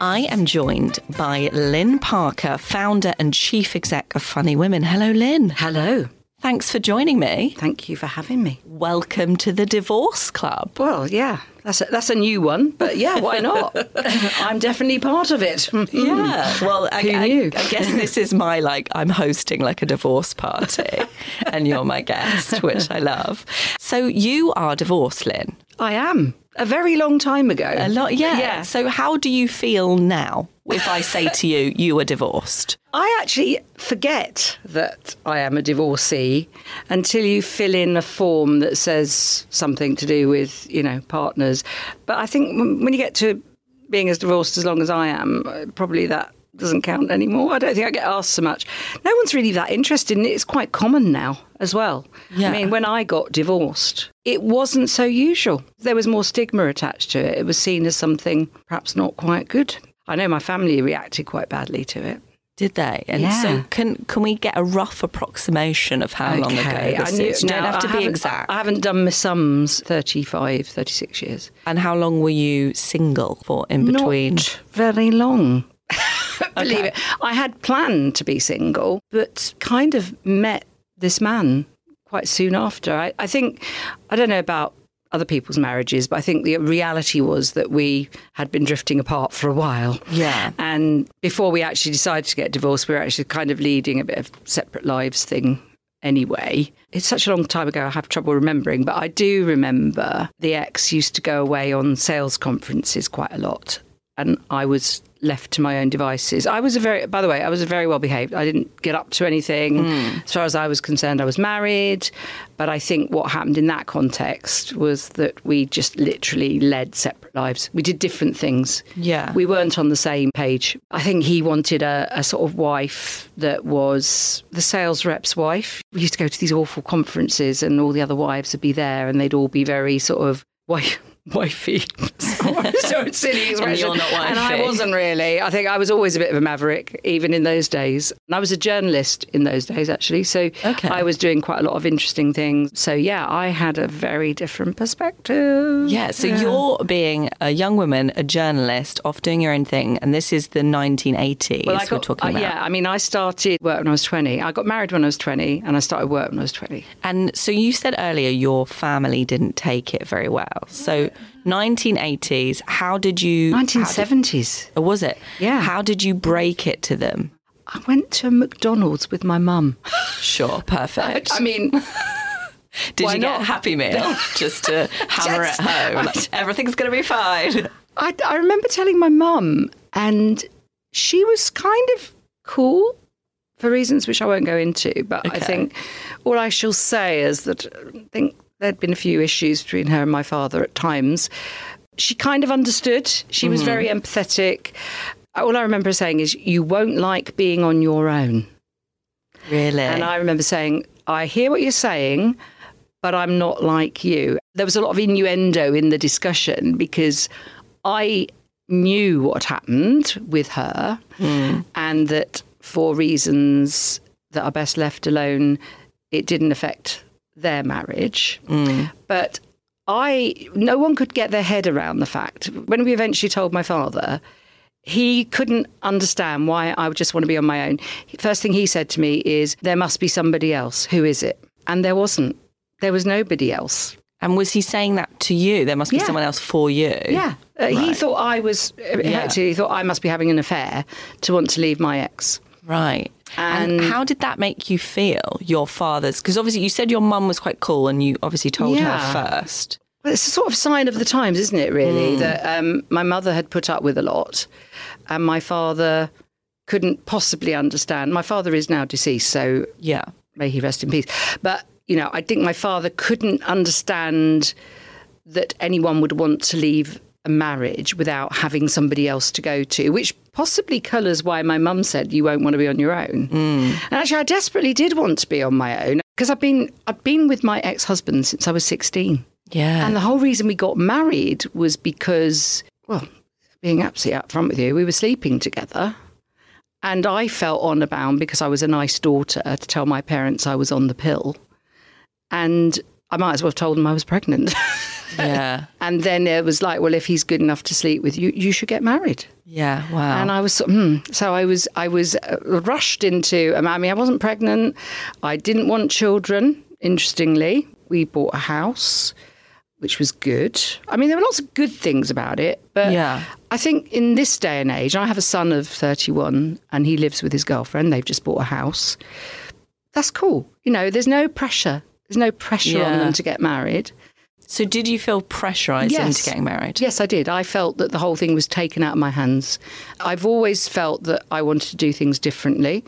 I am joined by Lynne Parker, founder and chief exec of Funny Women. Hello, Lynne. Hello. Thanks for joining me. Thank you for having me. Welcome to the Divorce Club. Well, yeah, that's a, that's a new one, but yeah, why not? I'm definitely part of it. Yeah. Hmm. Well, I, Who I- knew? I guess this is my like I'm hosting like a divorce party, and you're my guest, which I love. So you are divorced, Lynne. I am. A very long time ago. A lot, yeah. Yeah. So how do you feel now if I say to you you are divorced? I actually forget that I am a divorcee until you fill in a form that says something to do with, you know, partners. But I think when you get to being as divorced as long as I am, probably that doesn't count anymore. I don't think I get asked so much. No one's really that interested in it. It's quite common now as well. Yeah. I mean, when I got divorced, it wasn't so usual. There was more stigma attached to it. It was seen as something perhaps not quite good. I know my family reacted quite badly to it. Did they? And Yeah. so can can we get a rough approximation of how long ago this knew- is? You don't have to I be haven't- exact. I haven't done my sums 35, 36 years. and how long were you single for in between? Not very long. Believe it. I had planned to be single, but kind of met this man quite soon after. I, I think, I don't know about other people's marriages, but I think the reality was that we had been drifting apart for a while. Yeah. And before we actually decided to get divorced, we were actually kind of leading a bit of separate lives thing anyway. It's such a long time ago, I have trouble remembering, but I do remember the ex used to go away on sales conferences quite a lot. And I was left to my own devices. I was a very, by the way, I was a very well behaved. I didn't get up to anything. Hmm. As far as I was concerned, I was married. But I think what happened in that context was that we just literally led separate lives. We did different things. Yeah. We weren't on the same page. I think he wanted a, a sort of wife that was the sales rep's wife. We used to go to these awful conferences and all the other wives would be there and they'd all be very sort of wife. Wifey, so silly expression. you're not And I wasn't really. I think I was always a bit of a maverick, even in those days. And I was a journalist in those days, actually. So Okay. I was doing quite a lot of interesting things. So yeah, I had a very different perspective. Yeah, so you're being a young woman, a journalist, off doing your own thing, and this is the 1980s Well, I we're got, talking uh, about. yeah, I mean, I started work when I was 20. I got married when I was 20, and I started work when I was 20. And so you said earlier your family didn't take it very well. So 1980s, how did you? how did- 1970s. or was it? Yeah. How did you break it to them? I went to McDonald's with my mum. Sure, perfect. I mean, did why you get not? a happy meal just to hammer Just- it home? Like, everything's going to be fine. I, I remember telling my mum, and she was kind of cool for reasons which I won't go into. But I think all I shall say is that I think there'd been a few issues between her and my father at times. She kind of understood. She was mm-hmm. very empathetic. All I remember saying is, "You won't like being on your own." Really? And I remember saying, I hear what you're saying, but I'm not like you. There was a lot of innuendo in the discussion because I knew what happened with her hmm. and that for reasons that are best left alone, it didn't affect their marriage. But I, no one could get their head around the fact. When we eventually told my father, he couldn't understand why I would just want to be on my own. First thing he said to me is, There must be somebody else. Who is it? And there wasn't. There was nobody else. and was he saying that to you? There must be Yeah. someone else for you. Yeah. Uh, He thought I was, actually he thought I must be having an affair to want to leave my ex. Right. And, And- how did that make you feel, your father's? Because obviously you said your mum was quite cool and you obviously told her first. Well, it's a sort of sign of the times, isn't it, really? That um, my mother had put up with a lot and my father couldn't possibly understand. My father is now deceased, so Yeah. may he rest in peace. But, you know, I think my father couldn't understand that anyone would want to leave a marriage without having somebody else to go to, which possibly colours why my mum said you won't want to be on your own. Mm. And actually, I desperately did want to be on my own because I've been I've been with my ex husband since I was sixteen. Yeah. And the whole reason we got married was because, well, being absolutely upfront with you, we were sleeping together. And I felt honour bound because I was a nice daughter to tell my parents I was on the pill. And I might as well have told them I was pregnant. yeah. and then it was like, well, if he's good enough to sleep with you, you should get married. Yeah. Wow. And I was, hmm. so I was, I was uh, rushed into. I mean, I wasn't pregnant. I didn't want children. Interestingly, we bought a house, which was good. I mean, there were lots of good things about it, but Yeah. I think in this day and age, I have a son of thirty-one, and he lives with his girlfriend. They've just bought a house. That's cool. You know, there's no pressure. There's no pressure on them to get married. So did you feel pressurized Yes. into getting married? Yes, I did. I felt that the whole thing was taken out of my hands. I've always felt that I wanted to do things differently.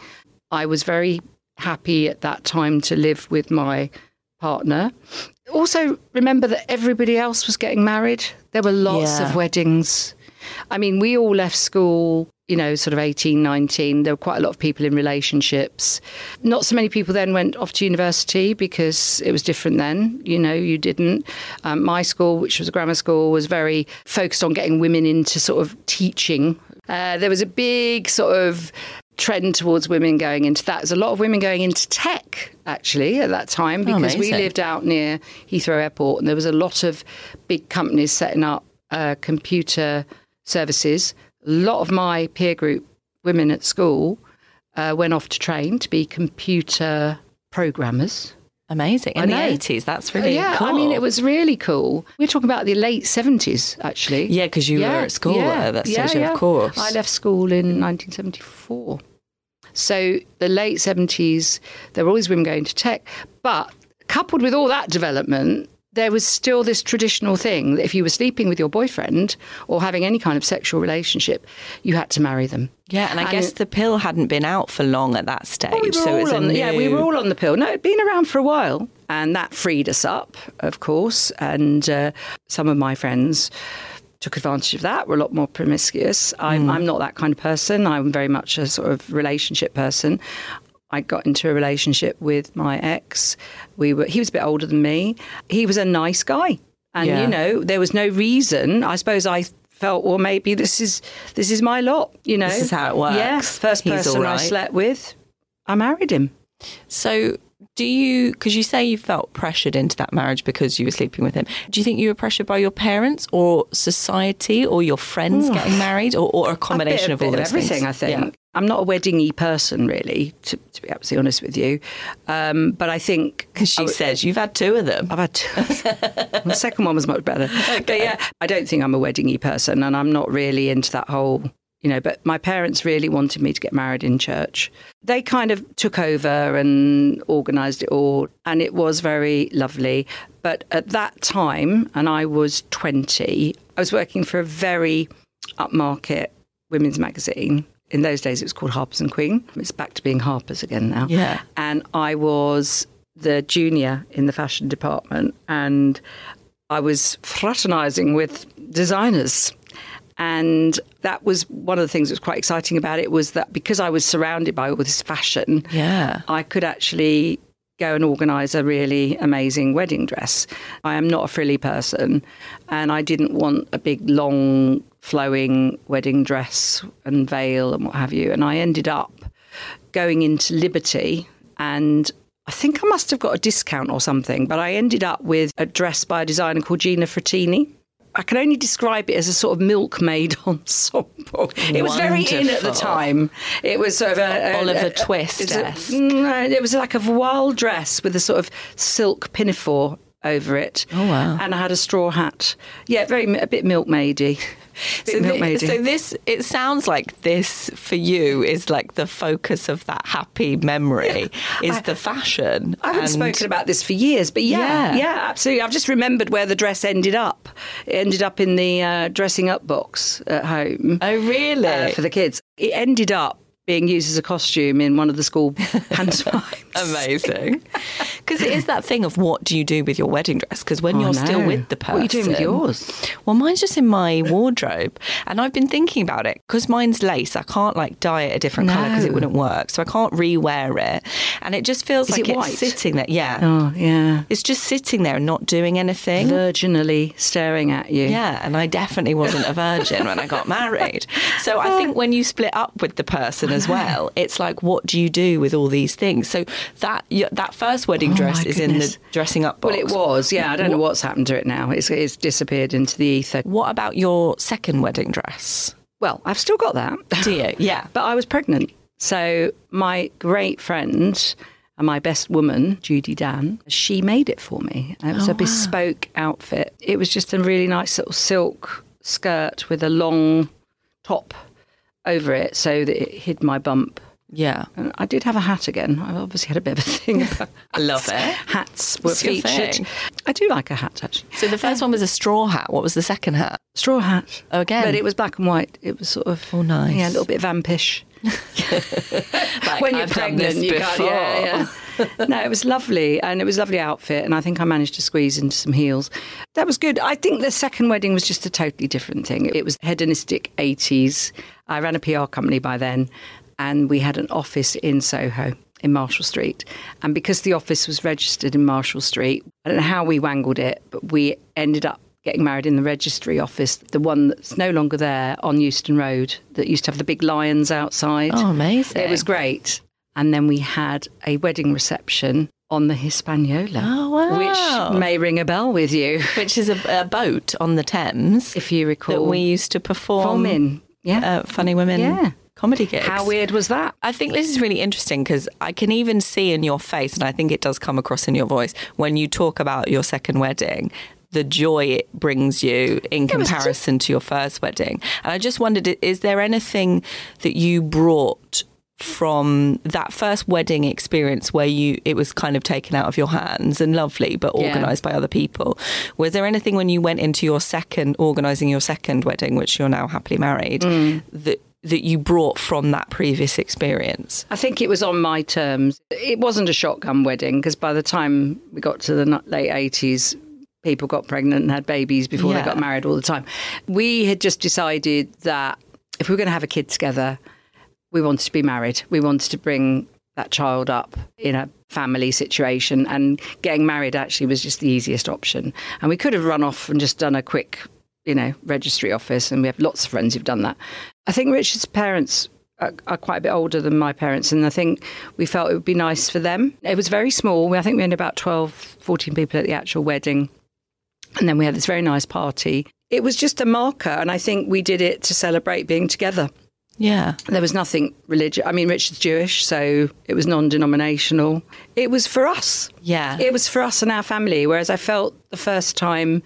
I was very happy at that time to live with my partner. Also, remember that everybody else was getting married. There were lots Yeah. of weddings. I mean, we all left school, you know, sort of 18, 19. There were quite a lot of people in relationships. Not so many people then went off to university because it was different then. You know, you didn't. Um, my school, which was a grammar school, was very focused on getting women into sort of teaching. Uh, there was a big sort of trend towards women going into that. There's a lot of women going into tech actually at that time because we lived out near Heathrow Airport and there was a lot of big companies setting up uh, computer services. A lot of my peer group women at school uh, went off to train to be computer programmers. Amazing. In the know. 80s. That's really yeah, cool. I mean, it was really cool. We're talking about the late 70s, actually. Yeah, because you were at school at that stage, of course. I left school in 1974. So the late 70s, there were always women going to tech. But coupled with all that development, there was still this traditional thing that if you were sleeping with your boyfriend or having any kind of sexual relationship, you had to marry them. Yeah, and I guess the pill hadn't been out for long at that stage. We were so it's a on, new... Yeah, we were all on the pill. No, it'd been around for a while. And that freed us up, of course. And uh, some of my friends took advantage of that, were a lot more promiscuous. I'm, I'm not that kind of person. I'm very much a sort of relationship person. I got into a relationship with my ex. We were he was a bit older than me. He was a nice guy. And Yeah. you know, there was no reason. I suppose I felt, well, maybe this is this is my lot. You know, This is how it works. Yeah, first He's person all I slept with, I married him. So do you, because you say you felt pressured into that marriage because you were sleeping with him, do you think you were pressured by your parents or society or your friends getting married or, or a combination a of bit all of everything. things? I think Yeah. I'm not a weddingy person, really, to, to be absolutely honest with you. Um, but I think Because she says you've had two of them. I've had two. the second one was much better. But yeah, I don't think I'm a weddingy person, and I'm not really into that whole. You know, but my parents really wanted me to get married in church. They kind of took over and organised it all, and it was very lovely. But at that time, and I was 20, I was working for a very upmarket women's magazine. In those days, it was called Harper's and Queen. It's back to being Harper's again now Yeah. and I was the junior in the fashion department, and I was fraternising with designers. And that was one of the things that was quite exciting about it was that because I was surrounded by all this fashion, Yeah. I could actually go and organise a really amazing wedding dress. I am not a frilly person, and I didn't want a big, long, flowing wedding dress and veil and what have you. And I ended up going into Liberty, and I think I must have got a discount or something, but I ended up with a dress by a designer called Gina Frattini. I can only describe it as a sort of milkmaid ensemble. It was very in at the time. It was sort of a, a- Oliver a- Twist it's a- Mm, It was like a voile dress with a sort of silk pinafore over it. Oh, wow. And I had a straw hat. Yeah, very a bit milkmaidy. So, thi- so this it sounds like this for you is like the focus of that happy memory is the fashion. I haven't and- spoken about this for years, but yeah, Yeah. yeah, absolutely. I've just remembered where the dress ended up. It ended up in the uh, dressing up box at home Oh really? uh, for the kids. It ended up being used as a costume in one of the school pantomimes. Amazing. Because it is that thing of what do you do with your wedding dress? Because when Oh, you're still with the person. What are you doing with yours? Well, mine's just in my wardrobe. And I've been thinking about it because mine's lace. I can't like dye it a different colour because it wouldn't work. So I can't re-wear it. And it just feels Is like it it's sitting there. Yeah. Oh, yeah. It's just sitting there and not doing anything. Virginally staring at you. Yeah, and I definitely wasn't a virgin when I got married. So I think when you split up with the person as well, it's like, what do you do with all these things? So that that first wedding Oh, dress is in the dressing up box. Well, it was. Yeah, I don't know what's happened to it now. It's, it's disappeared into the ether. What about your second wedding dress? Well, I've still got that. Do you? Yeah. But I was pregnant. So my great friend and my best woman, Judy Dan, she made it for me. It was Oh, a bespoke outfit. It was just a really nice little silk skirt with a long top over it so that it hid my bump. Yeah. And I did have a hat again. I obviously had a bit of a thing I love it. hats were your featured. I do like a hat actually. So the first one was a straw hat. What was the second hat? Straw hat. Oh, again? But it was black and white. It was sort of Oh, nice. Yeah, a little bit vampish. Like, when you're I've pregnant, you can't. Yeah, yeah. no, it was lovely, and it was a lovely outfit, and I think I managed to squeeze into some heels. That was good. I think the second wedding was just a totally different thing. It was hedonistic '80s. I ran a PR company by then, and we had an office in Soho. In Marshall Street. And because the office was registered in Marshall Street, I don't know how we wangled it, but we ended up getting married in the registry office, the one that's no longer there on Euston Road, that used to have the big lions outside. Oh, amazing. It was great. And then we had a wedding reception on the Hispaniola, Oh, wow. which may ring a bell with you, Which is a, a boat on the Thames if you recall. that we used to perform Form in. Yeah. uh, funny women Yeah. comedy gigs. How weird was that? I think this is really interesting because I can even see in your face, and I think it does come across in your voice when you talk about your second wedding. The joy it brings you in was just- comparison to your first wedding. And I just wondered is there anything that you brought from that first wedding experience where you it was kind of taken out of your hands and lovely but Yeah. organized by other people was there anything when you went into your second organizing your second wedding which you're now happily married Mm. that that you brought from that previous experience I think it was on my terms. It wasn't a shotgun wedding because by the time we got to the late 80s, people got pregnant and had babies before Yeah. they got married all the time. We had just decided that if we were going to have a kid together, we wanted to be married. We wanted to bring that child up in a family situation, and getting married actually was just the easiest option. And we could have run off and just done a quick, you know, registry office, and we have lots of friends who've done that. I think Richard's parents are, quite a bit older than my parents, and I think we felt it would be nice for them. It was very small. I think we had about 12, 14 people at the actual wedding. And then we had this very nice party. It was just a marker, and I think we did it to celebrate being together. Yeah There was nothing religious. I mean, Richard's Jewish, so it was non denominational. It was for us. yeah It was for us and our family. Whereas I felt the first time,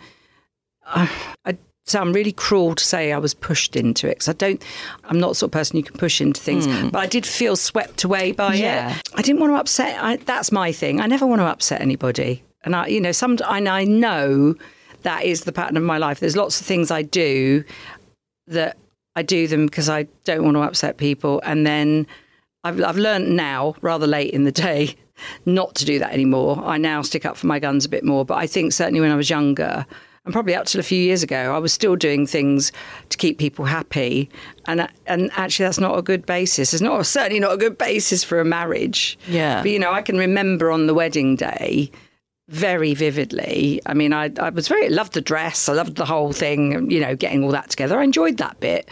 uh, I, I sound really cruel to say I was pushed into it because I don't, I'm not the sort of person you can push into things, hmm. but I did feel swept away by Yeah. it. I didn't want to upset, I, that's my thing. I never want to upset anybody. And I, you know, some, and I know that is the pattern of my life. There's lots of things I do that I do them because I don't want to upset people. And then I've, I've learned now, rather late in the day, not to do that anymore. I now stick up for my guns a bit more. But I think certainly when I was younger, and probably up till a few years ago, I was still doing things to keep people happy. And and actually, that's not a good basis. It's not certainly not a good basis for a marriage. Yeah. But you know, I can remember on the wedding day very vividly. I mean, I, I was very loved the dress. I loved the whole thing. You know, getting all that together. I enjoyed that bit.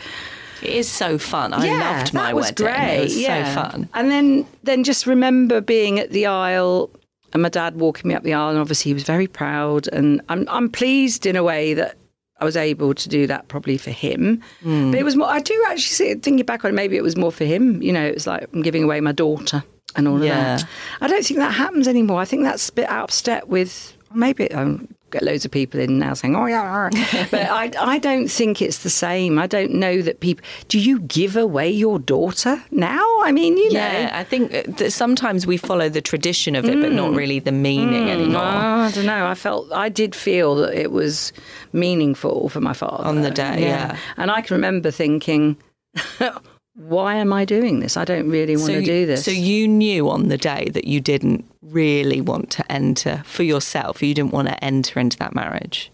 it is so fun i yeah, loved my that was wedding Great. it was yeah. so fun And then then just remember being at the aisle and my dad walking me up the aisle, and obviously he was very proud. And I'm I'm pleased in a way that. I was able to do that probably for him, Hmm. but it was more. I do actually see thinking back on it. Maybe it was more for him. You know, it was like I'm giving away my daughter and all of Yeah. that. I don't think that happens anymore. I think that's a bit out of step with maybe I get loads of people in now saying, "Oh yeah," but I, I don't think it's the same. I don't know that people. Do you give away your daughter now? I mean, you Yeah, know. I think that sometimes we follow the tradition of it, but not mm. really the meaning mm. anymore. Ah, I don't know. I felt I did feel that it was meaningful for my father On the day, yeah. And I can remember thinking, "Why am I doing this? I don't really want to you- do this." So you knew on the day that you didn't really want to enter for yourself. You didn't want to enter into that marriage.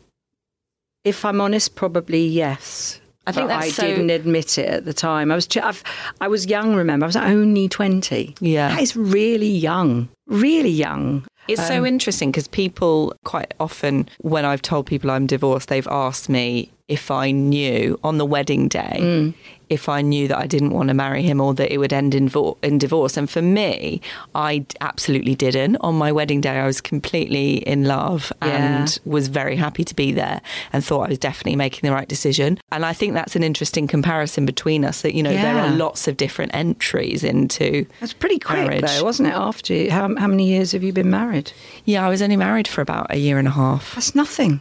If I'm honest, probably yes. I think that's I so- didn't admit it at the time. I was ch- I've, I was young. Remember, I was only twenty. Yeah. that is really young. Really young. It's so um, interesting because people quite often, when I've told people I'm divorced, they've asked me if I knew on the wedding day mm. If I knew that I didn't want to marry him or that it would end in, vo- in divorce. And for me, I absolutely didn't. On my wedding day, I was completely in love Yeah. and was very happy to be there and thought I was definitely making the right decision. And I think that's an interesting comparison between us that, you know, there are lots of different entries into. That's pretty quick, Marriage. though, wasn't it? After you, how, how many years have you been married? Yeah, I was only married for about a year and a half. That's nothing.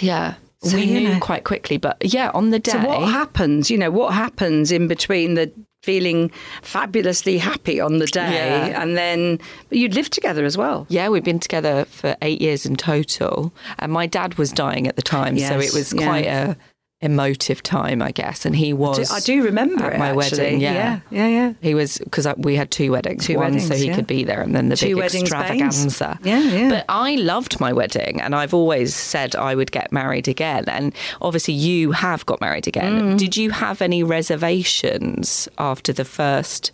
Yeah. So, we knew know. quite quickly, but yeah, on the day. So what happens? You know, what happens in between the feeling fabulously happy on the day Yeah. and then you'd lived together as well. yeah, we'd been together for eight years in total, and my dad was dying at the time, so it was yeah. quite a emotive time, I guess. And he was. I do remember at it, my actually. wedding. Yeah. yeah, yeah. yeah. He was because we had two weddings, Two one so he yeah. could be there, and then the Two big weddings, Baines. extravaganza. Yeah, yeah. But I loved my wedding, and I've always said I would get married again. And obviously, you have got married again. Mm. Did you have any reservations after the first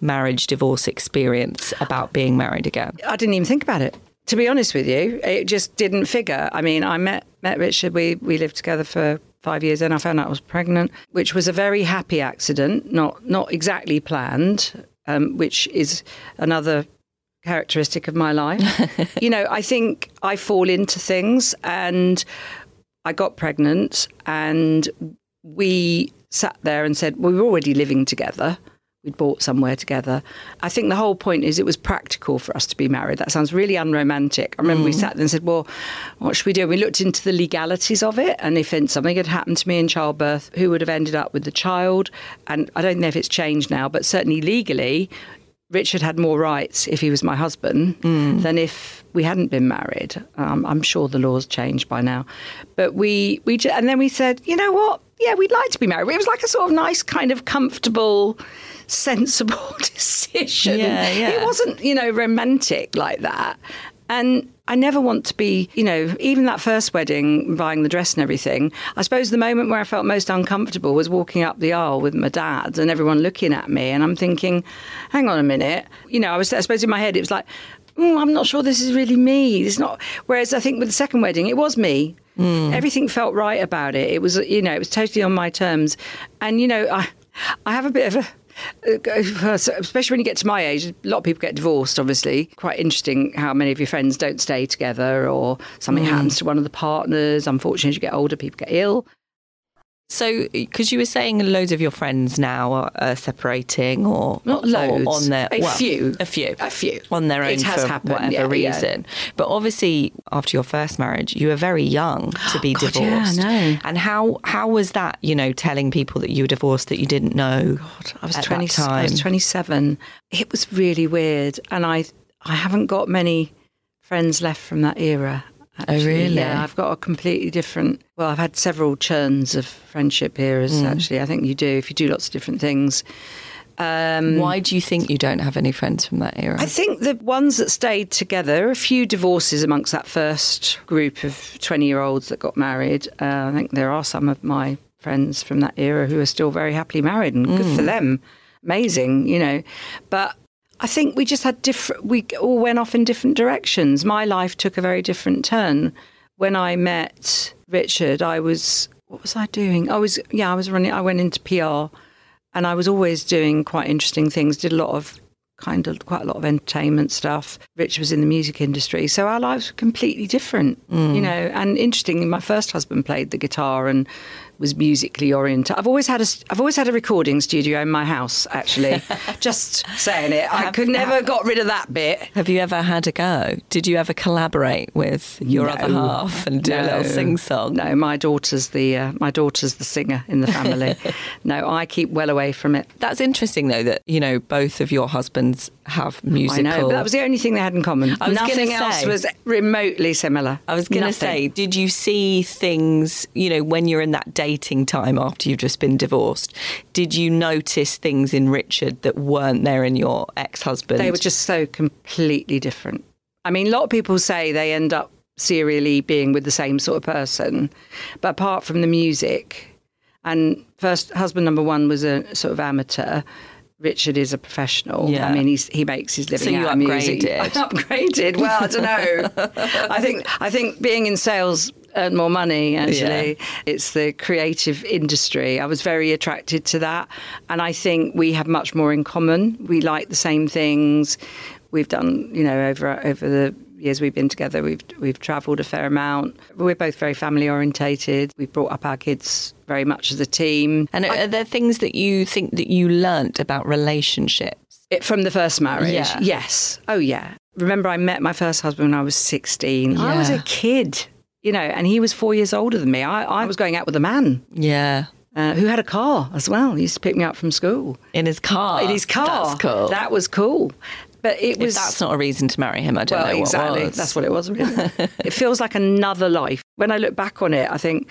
marriage divorce experience about being married again? I didn't even think about it. To be honest with you, it just didn't figure. I mean, I met met Richard. We we lived together for five years, and I found out I was pregnant, which was a very happy accident, not not exactly planned, um, which is another characteristic of my life. you know, I think I fall into things, and I got pregnant, and we sat there and said well, we were already living together. We'd bought somewhere together. I think the whole point is it was practical for us to be married. That sounds really unromantic. I remember we sat there and said, Well, what should we do? And we looked into the legalities of it. And if something had happened to me in childbirth, who would have ended up with the child? And I don't know if it's changed now, but certainly legally, Richard had more rights if he was my husband than if we hadn't been married. Um, I'm sure the laws changed by now, but we we and then we said, you know what? Yeah, we'd like to be married. It was like a sort of nice, kind of comfortable, sensible decision. Yeah, yeah. It wasn't, you know, romantic like that. And I never want to be, you know, even that first wedding, buying the dress and everything. I suppose the moment where I felt most uncomfortable was walking up the aisle with my dad and everyone looking at me. And I'm thinking, hang on a minute. You know, I was, I suppose in my head, it was like, "Mm, I'm not sure this is really me. It's not. Whereas I think with the second wedding, it was me. Mm. Everything felt right about it. It was, you know, it was totally on my terms. And, you know, I, I have a bit of a, uh, uh, especially when you get to my age, a lot of people get divorced, obviously. Quite interesting how many of your friends don't stay together or something mm. happens to one of the partners. Unfortunately, as you get older, people get ill. So, because you were saying loads of your friends now are separating, or Not or loads, on their a well, few. a few, A few. on their own It has for happened, whatever yeah, yeah. reason. But obviously, after your first marriage, you were very young to be God, yeah, I divorced. know. And how how was that? You know, telling people that you were divorced that you didn't know. God, I was twenty. I was twenty-seven. It was really weird, and I I haven't got many friends left from that era. Actually. Oh, really? Yeah, I've got a completely different. Well, I've had several churns of friendship eras. Mm. Actually, I think you do if you do lots of different things. Um, Why do you think you don't have any friends from that era? I think the ones that stayed together, a few divorces amongst that first group of 20 year olds that got married. Uh, I think there are some of my friends from that era who are still very happily married and good for them. Amazing, you know. But I think we just had different, we all went off in different directions. My life took a very different turn. When I met Richard, I was, what was I doing? I was, yeah, I was running, I went into PR and I was always doing quite interesting things. Did a lot of kind of quite a lot of entertainment stuff. Rich was in the music industry, so our lives were completely different, you mm. know. And interestingly, my first husband played the guitar and was musically oriented. I've always had a I've always had a recording studio in my house. Actually, just saying it, I could never got rid of that bit. Have you ever had a go? Did you ever collaborate with your No. other half and do a little No. sing song? No, my daughter's the uh, my daughter's the singer in the family. no, I keep well away from it. That's interesting, though, that you know both of your husbands have musical. I know, but that was the only thing they had in common. I was gonna Nothing else was remotely similar. I was going to say, did you see things, you know, when you're in that dating time after you've just been divorced? Did you notice things in Richard that weren't there in your ex husband? They were just so completely different. I mean, a lot of people say they end up serially being with the same sort of person, but apart from the music, and first husband number one was a sort of amateur. Richard is a professional. Yeah. I mean, he's, he makes his living So you out of music. upgraded. I upgraded. Well, I don't know. I think I think being in sales earned more money. Actually, it's the creative industry. I was very attracted to that, and I think we have much more in common. We like the same things. We've done, you know, over over the years we've been together, we've we've travelled a fair amount. We're both very family orientated. We've brought up our kids very much as a team. and are there things that you think that you learnt about relationships? It, from the first marriage, Yeah. yes. Oh, yeah. Remember, I met my first husband when I was 16. I was a kid, you know, and he was four years older than me. I, I was going out with a man Yeah. uh, who had a car as well. He used to pick me up from school. In his car. In his car. That's cool. That was cool. But it if was. that's not a reason to marry him, I don't well, know exactly. That's what it was, really. it feels like another life. When I look back on it, I think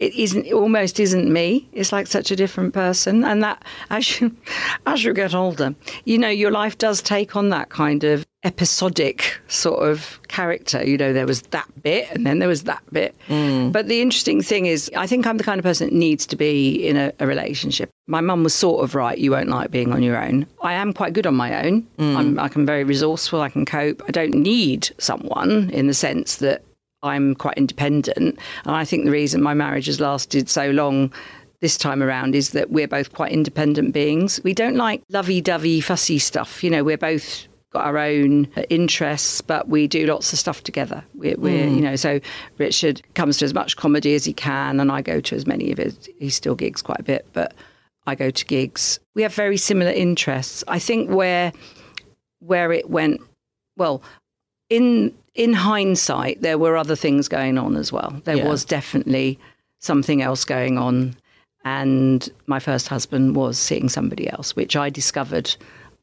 it isn't it almost isn't me. It's like such a different person. And that as you as you get older, you know, your life does take on that kind of episodic sort of character. You know, there was that bit and then there was that bit. Mm. But the interesting thing is I think I'm the kind of person that needs to be in a, a relationship. My mum was sort of right, you won't like being on your own. I am quite good on my own. Mm. I'm, I can very resourceful, I can cope. I don't need someone in the sense that I'm quite independent. And I think the reason my marriage has lasted so long this time around is that we're both quite independent beings. We don't like lovey dovey, fussy stuff. You know, we're both got our own interests, but we do lots of stuff together. We're, we're hmm. you know, so Richard comes to as much comedy as he can, and I go to as many of his. He still gigs quite a bit, but I go to gigs. We have very similar interests. I think where where it went well in in hindsight there were other things going on as well there Yeah. was definitely something else going on and my first husband was seeing somebody else which i discovered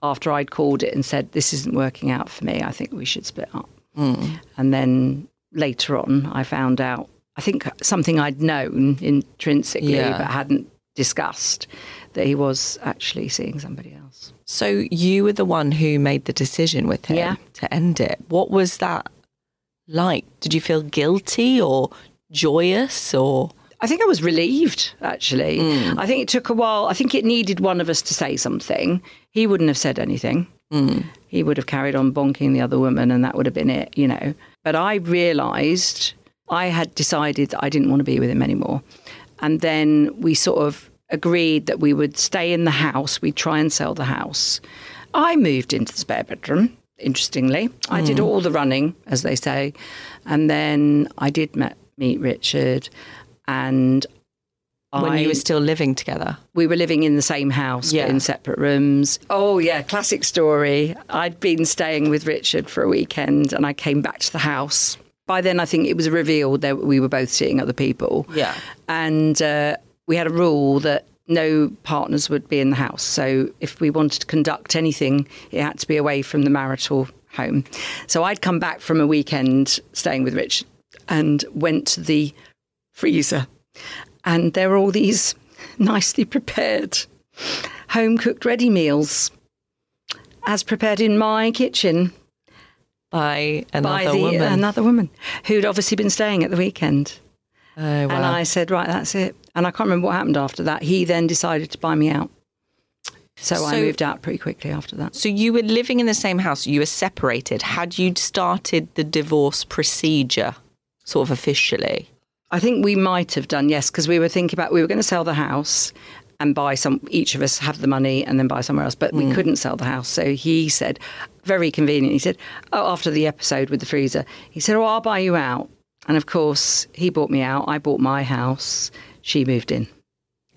after i'd called it and said this isn't working out for me i think we should split up hmm. and then later on i found out i think something i'd known intrinsically Yeah. but hadn't discussed that he was actually seeing somebody else So you were the one who made the decision with him Yeah. to end it. What was that like? Did you feel guilty or joyous or I think I was relieved, actually. Mm. I think it took a while. I think it needed one of us to say something. He wouldn't have said anything. Mm. He would have carried on bonking the other woman, and that would have been it, you know. But I realised I had decided that I didn't want to be with him anymore. And then we sort of agreed that we would stay in the house, we'd try and sell the house. I moved into the spare bedroom, interestingly. I did mm. all the running, as they say. And then I did met, meet Richard, and when I, you were still living together? we were living in the same house Yeah. but in separate rooms. Oh yeah, classic story. I'd been staying with Richard for a weekend and I came back to the house. By then I think it was revealed that we were both seeing other people. Yeah. And uh, we had a rule that no partners would be in the house. So if we wanted to conduct anything, it had to be away from the marital home. So I'd come back from a weekend staying with Rich and went to the freezer. And there are all these nicely prepared home cooked ready meals as prepared in my kitchen By another by the, woman. another woman who'd obviously been staying at the weekend. oh, wow. And I said, right, that's it. And I can't remember what happened after that. He then decided to buy me out. So, I moved out pretty quickly after that. so you were living in the same house, you were separated. Had you started the divorce procedure sort of officially? I think we might have done, yes, because we were thinking about we were going to sell the house and buy some, each of us have the money and then buy somewhere else. But we mm. couldn't sell the house. So he said, very convenient, he said, oh, after the episode with the freezer, he said, oh, I'll buy you out. And of course, he bought me out. I bought my house. she moved in.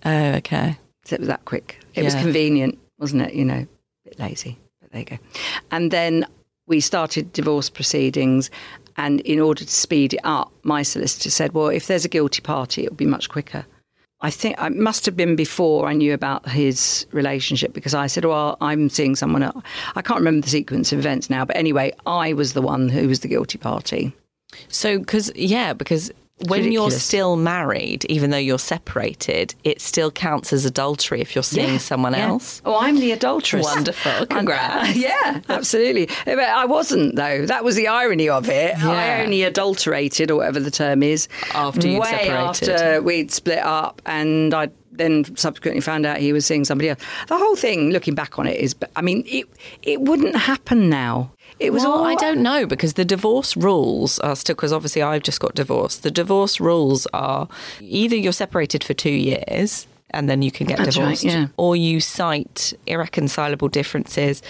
Oh, okay. So it was that quick. It was convenient, wasn't it? You know, a bit lazy, but there you go. And then we started divorce proceedings. And in order to speed it up, my solicitor said, well, if there's a guilty party, it'll be much quicker. I think it must have been before I knew about his relationship because I said, Well, I'm seeing someone else. I can't remember the sequence of events now, but anyway, I was the one who was the guilty party. So, because, yeah, because when you're still married, even though you're separated, it still counts as adultery if you're seeing Yeah, someone yeah. else. Oh, I'm the adulteress. Wonderful. Congrats. yeah, absolutely. But I wasn't though. That was the irony of it. Yeah. I only adulterated, or whatever the term is, After you'd separated. after we'd split up, and I then subsequently found out he was seeing somebody else. The whole thing, looking back on it, is. I mean, it it wouldn't happen now. It was all I don't know because the divorce rules are still because obviously I've just got divorced. The divorce rules are either you're separated for two years and then you can get That's right, divorced, yeah. or you cite irreconcilable differences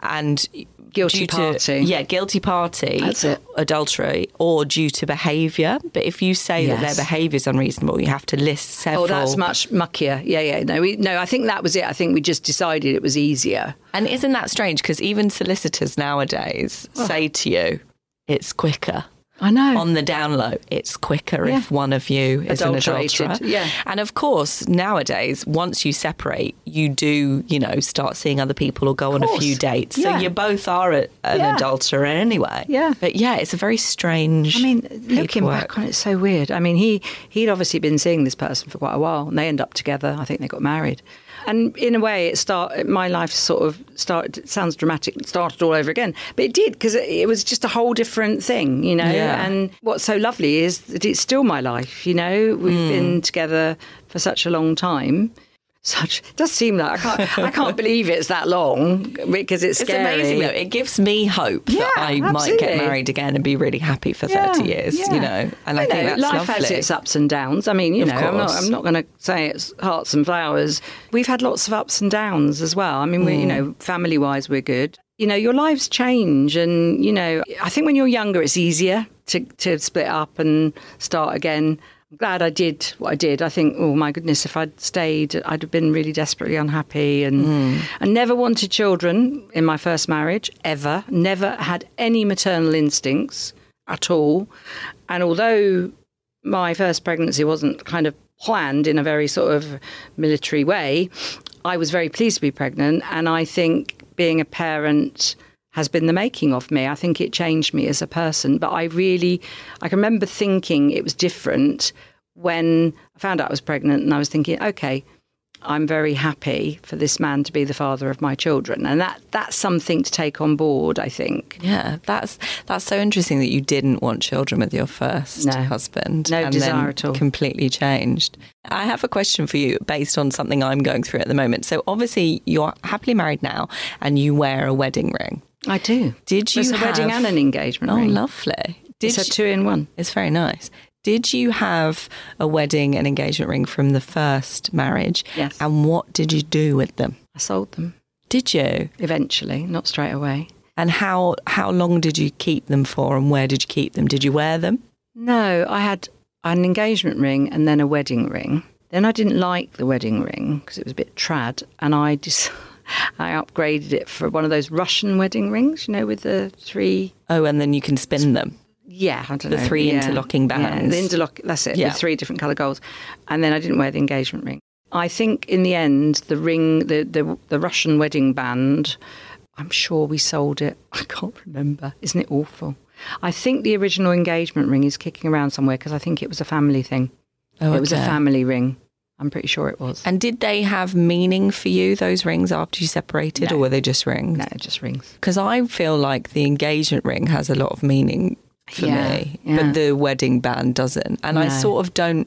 and Guilty due to- party. yeah, guilty party, That's it. adultery, or due to behaviour. But if you say that their behaviour is unreasonable, you have to list several. Oh, that's much muckier. Yeah, yeah. No, we, no. I think that was it. I think we just decided it was easier. And isn't that strange? Because even solicitors nowadays Oh. say to you, it's quicker. I know. On the down low, it's quicker Yeah. if one of you is an adulterer. yeah. And of course, nowadays, once you separate, you do, you know, start seeing other people or go on a few dates. Yeah. So you both are a, an Yeah. adulterer anyway. Yeah. But yeah, it's a very strange. I mean, looking paperwork. back on it, it's so weird. I mean, he he'd obviously been seeing this person for quite a while, and they end up together. I think they got married, and in a way, it start my life sort of started. Sounds dramatic, started all over again, but it did because it, it was just a whole different thing, you know. Yeah. And what's so lovely is that it's still my life. You know, we've Hmm. been together for such a long time. Such it does seem like I can't I can't believe it's that long because it's It's amazing though. It gives me hope that Yeah, I might get married again and be really happy for Yeah, 30 years, yeah. you know. And I, You think know, that's life lovely. has its ups and downs. I mean, you Of know, I'm not, course. I'm not going to say it's hearts and flowers. We've had lots of ups and downs as well. I mean, we, you Mm. know, family wise, we're good. You know, your lives change, and you know, I think when you're younger, it's easier to to split up and start again. I'm glad I did what I did. I think, oh my goodness, if I'd stayed, I'd have been really desperately unhappy. And Mm. I never wanted children in my first marriage, ever. Never had any maternal instincts at all. And although my first pregnancy wasn't kind of planned in a very sort of military way, I was very pleased to be pregnant. And I think being a parent has been the making of me. I think it changed me as a person. But I really, I can remember thinking it was different when I found out I was pregnant and I was thinking, okay, I'm very happy for this man to be the father of my children. And that that's something to take on board, I think. Yeah, that's that's so interesting that you didn't want children with your first No. husband. No and desire then at all. Completely changed. I have a question for you based on something I'm going through at the moment. So obviously you're happily married now and you wear a wedding ring. I do. Did you It's a wedding and an engagement Oh, ring. lovely. Did It's a two in one. It's very nice. Did you have a wedding and engagement ring from the first marriage? Yes. And what did you do with them? I sold them Did you? eventually, not straight away. And how how long did you keep them for and where did you keep them? Did you wear them? No, I had an engagement ring and then a wedding ring. Then I didn't like the wedding ring because it was a bit trad, and I just I upgraded it for one of those Russian wedding rings, you know, with the three. Oh, and then you can spin them. Yeah, I don't The know. three yeah, interlocking Yeah, bands. the interlock. That's it. Yeah. The three different colour golds, and then I didn't wear the engagement ring. I think in the end, the ring, the the, the Russian wedding band. I'm sure we sold it. I can't remember. Isn't it awful? I think the original engagement ring is kicking around somewhere because I think it was a family thing. Oh, It was a family ring. I'm pretty sure it was. And did they have meaning for you, those rings, after you separated, No. or were they just rings? No, just rings. Because I feel like the engagement ring has a lot of meaning for Yeah, me, yeah. but the wedding band doesn't. And I sort of don't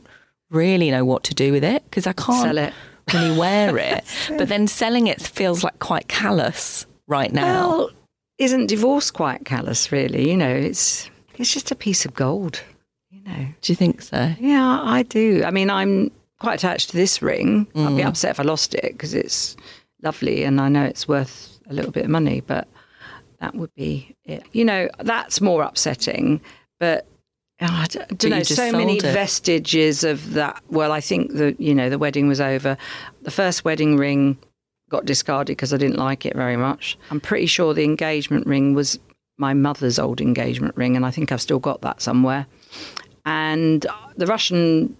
really know what to do with it because I can't Sell it. really wear it. but then selling it feels like quite callous right now. Well, isn't divorce quite callous? Really, you know, it's it's just a piece of gold. You know. do you think so? Yeah, I do. I mean, I'm quite attached to this ring. I'd Mm. be upset if I lost it because it's lovely and I know it's worth a little bit of money, but that would be it. You know, that's more upsetting. But Oh, I don't you know. So many it. vestiges of that. Well, I think that you know the wedding was over. The first wedding ring got discarded because I didn't like it very much. I'm pretty sure the engagement ring was my mother's old engagement ring, and I think I've still got that somewhere. And the Russian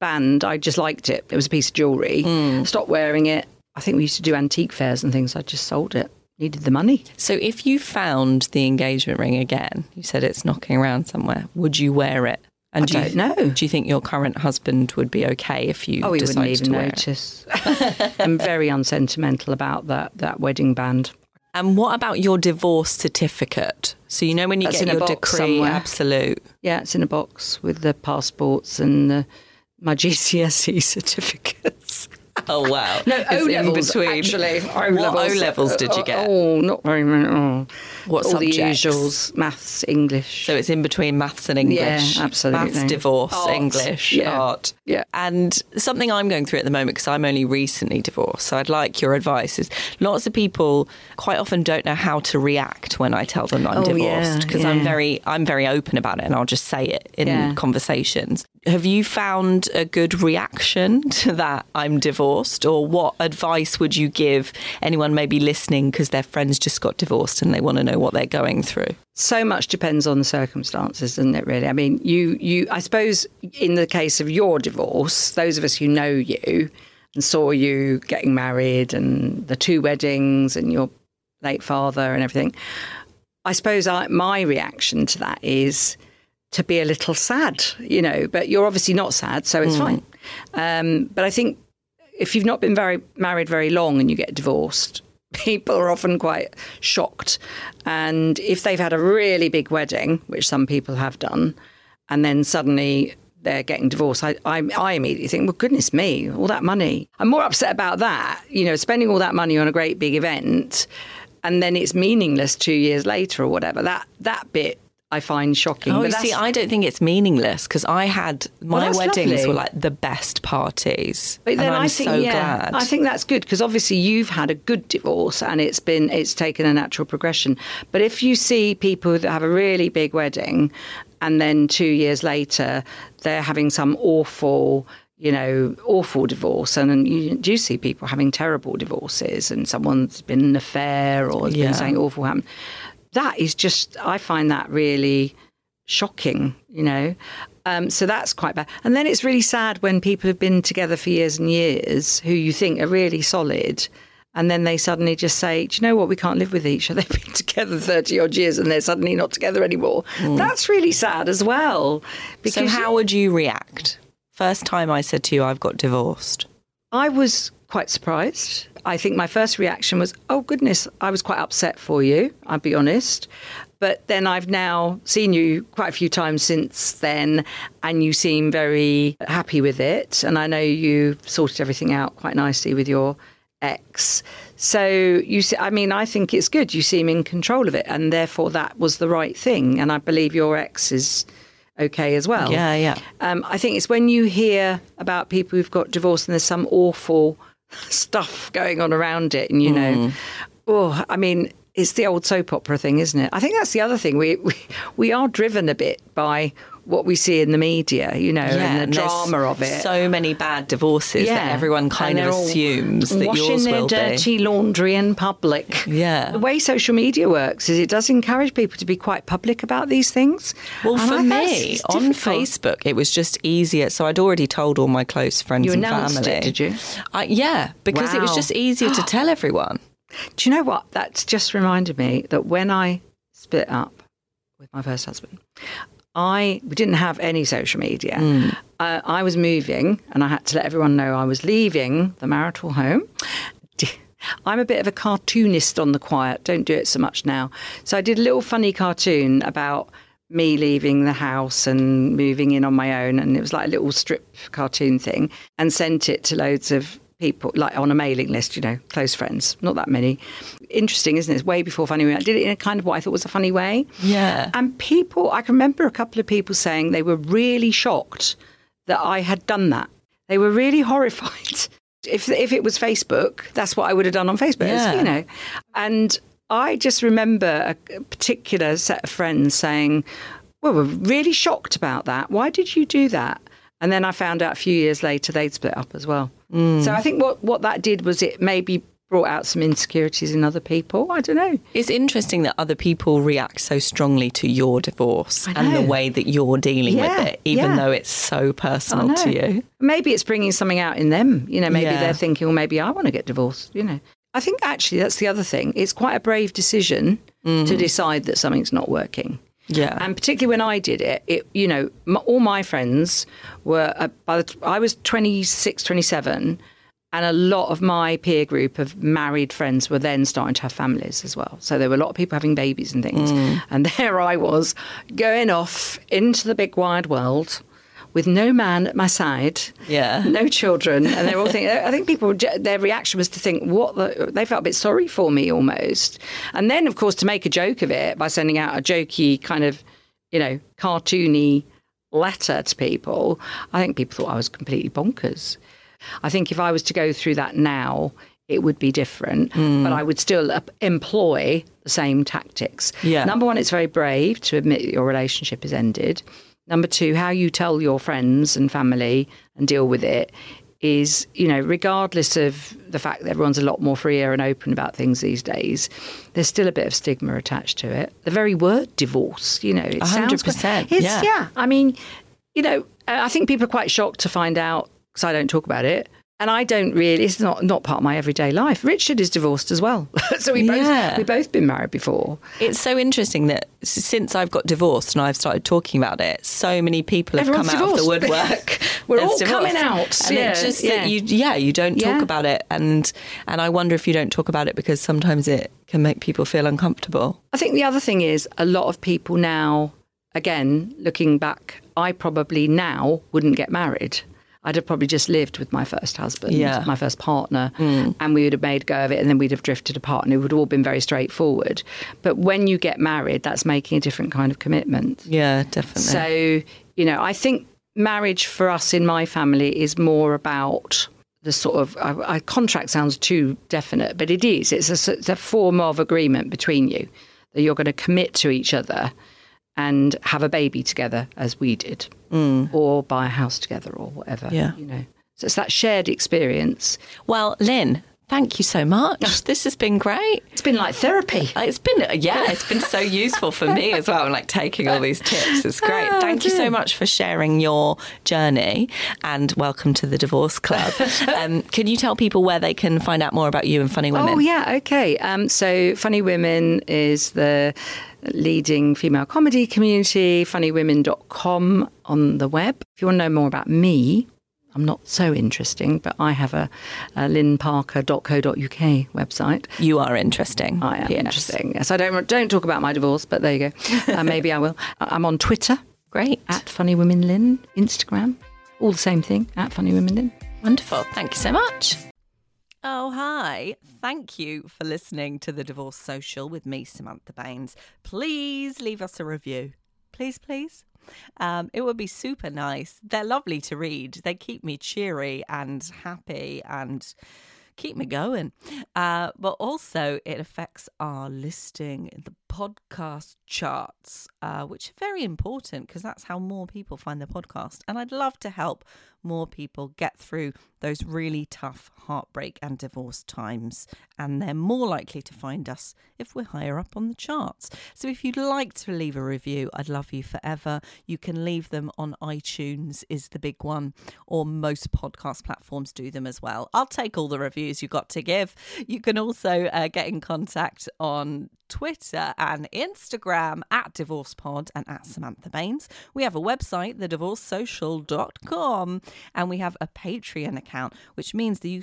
band, I just liked it. It was a piece of jewellery. Hmm. Stopped wearing it. I think we used to do antique fairs and things. I just sold it. Needed the money. So if you found the engagement ring again, you said it's knocking around somewhere, would you wear it? And I do you, don't know. Do you think your current husband would be okay if you Oh, he wouldn't even to wear it? notice. I'm very unsentimental about that that wedding band. And what about your divorce certificate? So you know when you That's get your decree, somewhere. absolute. Yeah, it's in a box with the passports and the, my GCSE certificates. Oh wow! No, It's O levels between. actually. What O levels did you get? Oh, not very many. Oh. What All subjects? the usuals: maths, English. So it's in between maths and English. Yeah, absolutely. Maths, divorce, Art, English, yeah. art. Yeah. And something I'm going through at the moment because I'm only recently divorced. So I'd like your advice. Is lots of people quite often don't know how to react when I tell them I'm Oh, divorced yeah, because I'm very I'm very open about it and I'll just say it in Yeah. conversations. Have you found a good reaction to that I'm divorced or what advice would you give anyone maybe listening because their friends just got divorced and they want to know what they're going through? so much depends on the circumstances, doesn't it? Really, I mean, you, you. I suppose in the case of your divorce, those of us who know you and saw you getting married and the two weddings and your late father and everything, I suppose I, my reaction to that is to be a little sad, you know. But you're obviously not sad, so it's fine. Um, but I think if you've not been very married very long and you get divorced, people are often quite shocked. And if they've had a really big wedding, which some people have done, and then suddenly they're getting divorced, I, I, I immediately think, well, goodness me, all that money. I'm more upset about that, you know, spending all that money on a great big event and then it's meaningless two years later or whatever. That, that bit I find shocking. Oh, But see, I don't think it's meaningless because I had my that's weddings lovely. were like the best parties. But then and I'm I think, so yeah, glad. I think that's good because obviously you've had a good divorce and it's been it's taken a natural progression. But if you see people that have a really big wedding and then two years later they're having some awful you know, awful divorce, and, you do see people having terrible divorces, and someone's been in an affair or Yeah. been something awful happen. That is just, I find that really shocking, you know. Um, so that's quite bad. And then it's really sad when people have been together for years and years who you think are really solid. And then they suddenly just say, Do you know what? We can't live with each other. They've been together 30 odd years and they're suddenly not together anymore. That's really sad as well. Mm. so how would you react? First time I said to you, I've got divorced. I was quite surprised. I think my first reaction was, oh, goodness, I was quite upset for you, I'll be honest. But then I've now seen you quite a few times since then, and you seem very happy with it. And I know you sorted everything out quite nicely with your ex. So you see, I mean, I think it's good. You seem in control of it, and therefore that was the right thing. And I believe your ex is okay as well. Yeah, yeah. Um, I think it's when you hear about people who've got divorced and there's some awful stuff going on around it, and you know, hmm. oh, I mean, it's the old soap opera thing, isn't it? I think that's the other thing. We we, we are driven a bit by what we see in the media, you know, and and the there's drama of it. So many bad divorces that everyone kind of assumes that washing yours their will dirty laundry in public. Yeah. the way social media works is it does encourage people to be quite public about these things. Well, And for me, on. Facebook, it was just easier. So I'd already told all my close friends You and family. it, did you? I, yeah, because it was just easier to tell everyone. Do you know what? That's just reminded me that when I split up with my first husband, I we didn't have any social media. Uh, I was moving, and I had to let everyone know I was leaving the marital home. I'm a bit of a cartoonist on the quiet. Don't do it so much now. So I did a little funny cartoon about me leaving the house and moving in on my own, and it was like a little strip cartoon thing, and sent it to loads of people, like on a mailing list, you know, close friends, not that many. Interesting, isn't it? It's way before Funny Way. I did it in a kind of what I thought was a funny way. Yeah. And people, I can remember a couple of people saying they were really shocked that I had done that. They were really horrified. If, if it was Facebook, that's what I would have done on Facebook, Yeah. you know. And I just remember a particular set of friends saying, well, we're really shocked about that. Why did you do that? And then I found out a few years later they'd split up as well. Mm. So I think what, what that did was it maybe brought out some insecurities in other people. I don't know. It's interesting that other people react so strongly to your divorce and the way that you're dealing Yeah, with it, even yeah. though it's so personal to you. Maybe it's bringing something out in them. You know, maybe Yeah. they're thinking, well, maybe I want to get divorced. You know, I think actually that's the other thing. It's quite a brave decision to decide that something's not working. Yeah. And particularly when I did it, it you know, m all my friends were uh, by the t- I was 26, 27, and a lot of my peer group of married friends were then starting to have families as well. So there were a lot of people having babies and things. And there I was going off into the big wide world with no man at my side Yeah. no children, and they're all thinking. I think people, their reaction was to think, "What?" The, they felt a bit sorry for me almost, and then of course to make a joke of it by sending out a jokey kind of, you know, cartoony letter to people. I think people thought I was completely bonkers. I think if I was to go through that now, it would be different, hmm. but I would still employ the same tactics. Yeah. Number one, it's very brave to admit your relationship is ended. Number two, how you tell your friends and family and deal with it is, you know, regardless of the fact that everyone's a lot more freer and open about things these days, there's still a bit of stigma attached to it. The very word divorce, you know, it A sounds hundred quite- percent, It's, yeah. yeah. I mean, you know, I think people are quite shocked to find out because I don't talk about it. And I don't really. It's not not part of my everyday life. Richard is divorced as well, so we both Yeah. we both been married before. It's so interesting that since I've got divorced and I've started talking about it, so many people have Everyone's come out of the woodwork. We're all coming out. And Yeah, it's just yeah. that you, yeah, you don't talk Yeah. about it, and and I wonder if you don't talk about it because sometimes it can make people feel uncomfortable. I think the other thing is a lot of people now, again, looking back, I probably now wouldn't get married. I'd have probably just lived with my first husband, Yeah. my first partner, mm. and we would have made a go of it and then we'd have drifted apart and it would have all been very straightforward. But when you get married, that's making a different kind of commitment. Yeah, definitely. So, you know, I think marriage for us in my family is more about the sort of I, I, contract sounds too definite, but it is. It's a, it's a form of agreement between you that you're going to commit to each other and have a baby together, as we did, mm. or buy a house together, or whatever. Yeah. you know. So it's that shared experience. well, Lynne, thank you so much. This has been great. It's been like therapy. Uh, It's been yeah, it's been so useful for me as well. I'm like taking all these tips. It's great. Oh, Thank you so much for sharing your journey and welcome to the Divorce Club. um, can you tell people where they can find out more about you and Funny Women? Oh yeah, okay. Um, so Funny Women is the leading female comedy community. Funnywomen.com on the web. If you want to know more about me, I'm not so interesting, but I have a, a lynneparker.co.uk website. You are interesting. I am Yes. interesting. Yes, I don't don't talk about my divorce, but there you go. Uh, maybe I will. I- I'm on Twitter Great. at Funny Women Lynne, Instagram, all the same thing at Funny Women Lynne. Wonderful. Thank you so much. Oh, hi. Thank you for listening to the Divorce Social with me, Samantha Baines. Please leave us a review. Please, please. Um, it would be super nice. They're lovely to read. They keep me cheery and happy and keep me going. Uh, but also, it affects our listing in the podcast charts, uh, which are very important because that's how more people find the podcast. And I'd love to help more people get through those really tough heartbreak and divorce times. And they're more likely to find us if we're higher up on the charts. So if you'd like to leave a review, I'd love you forever. You can leave them on iTunes, is the big one, or most podcast platforms do them as well. I'll take all the reviews you've got to give. You can also uh, get in contact on Twitter and Instagram at DivorcePod and at Samantha Baines. We have a website, thedivorcesocial.com, and we have a Patreon account, which means that you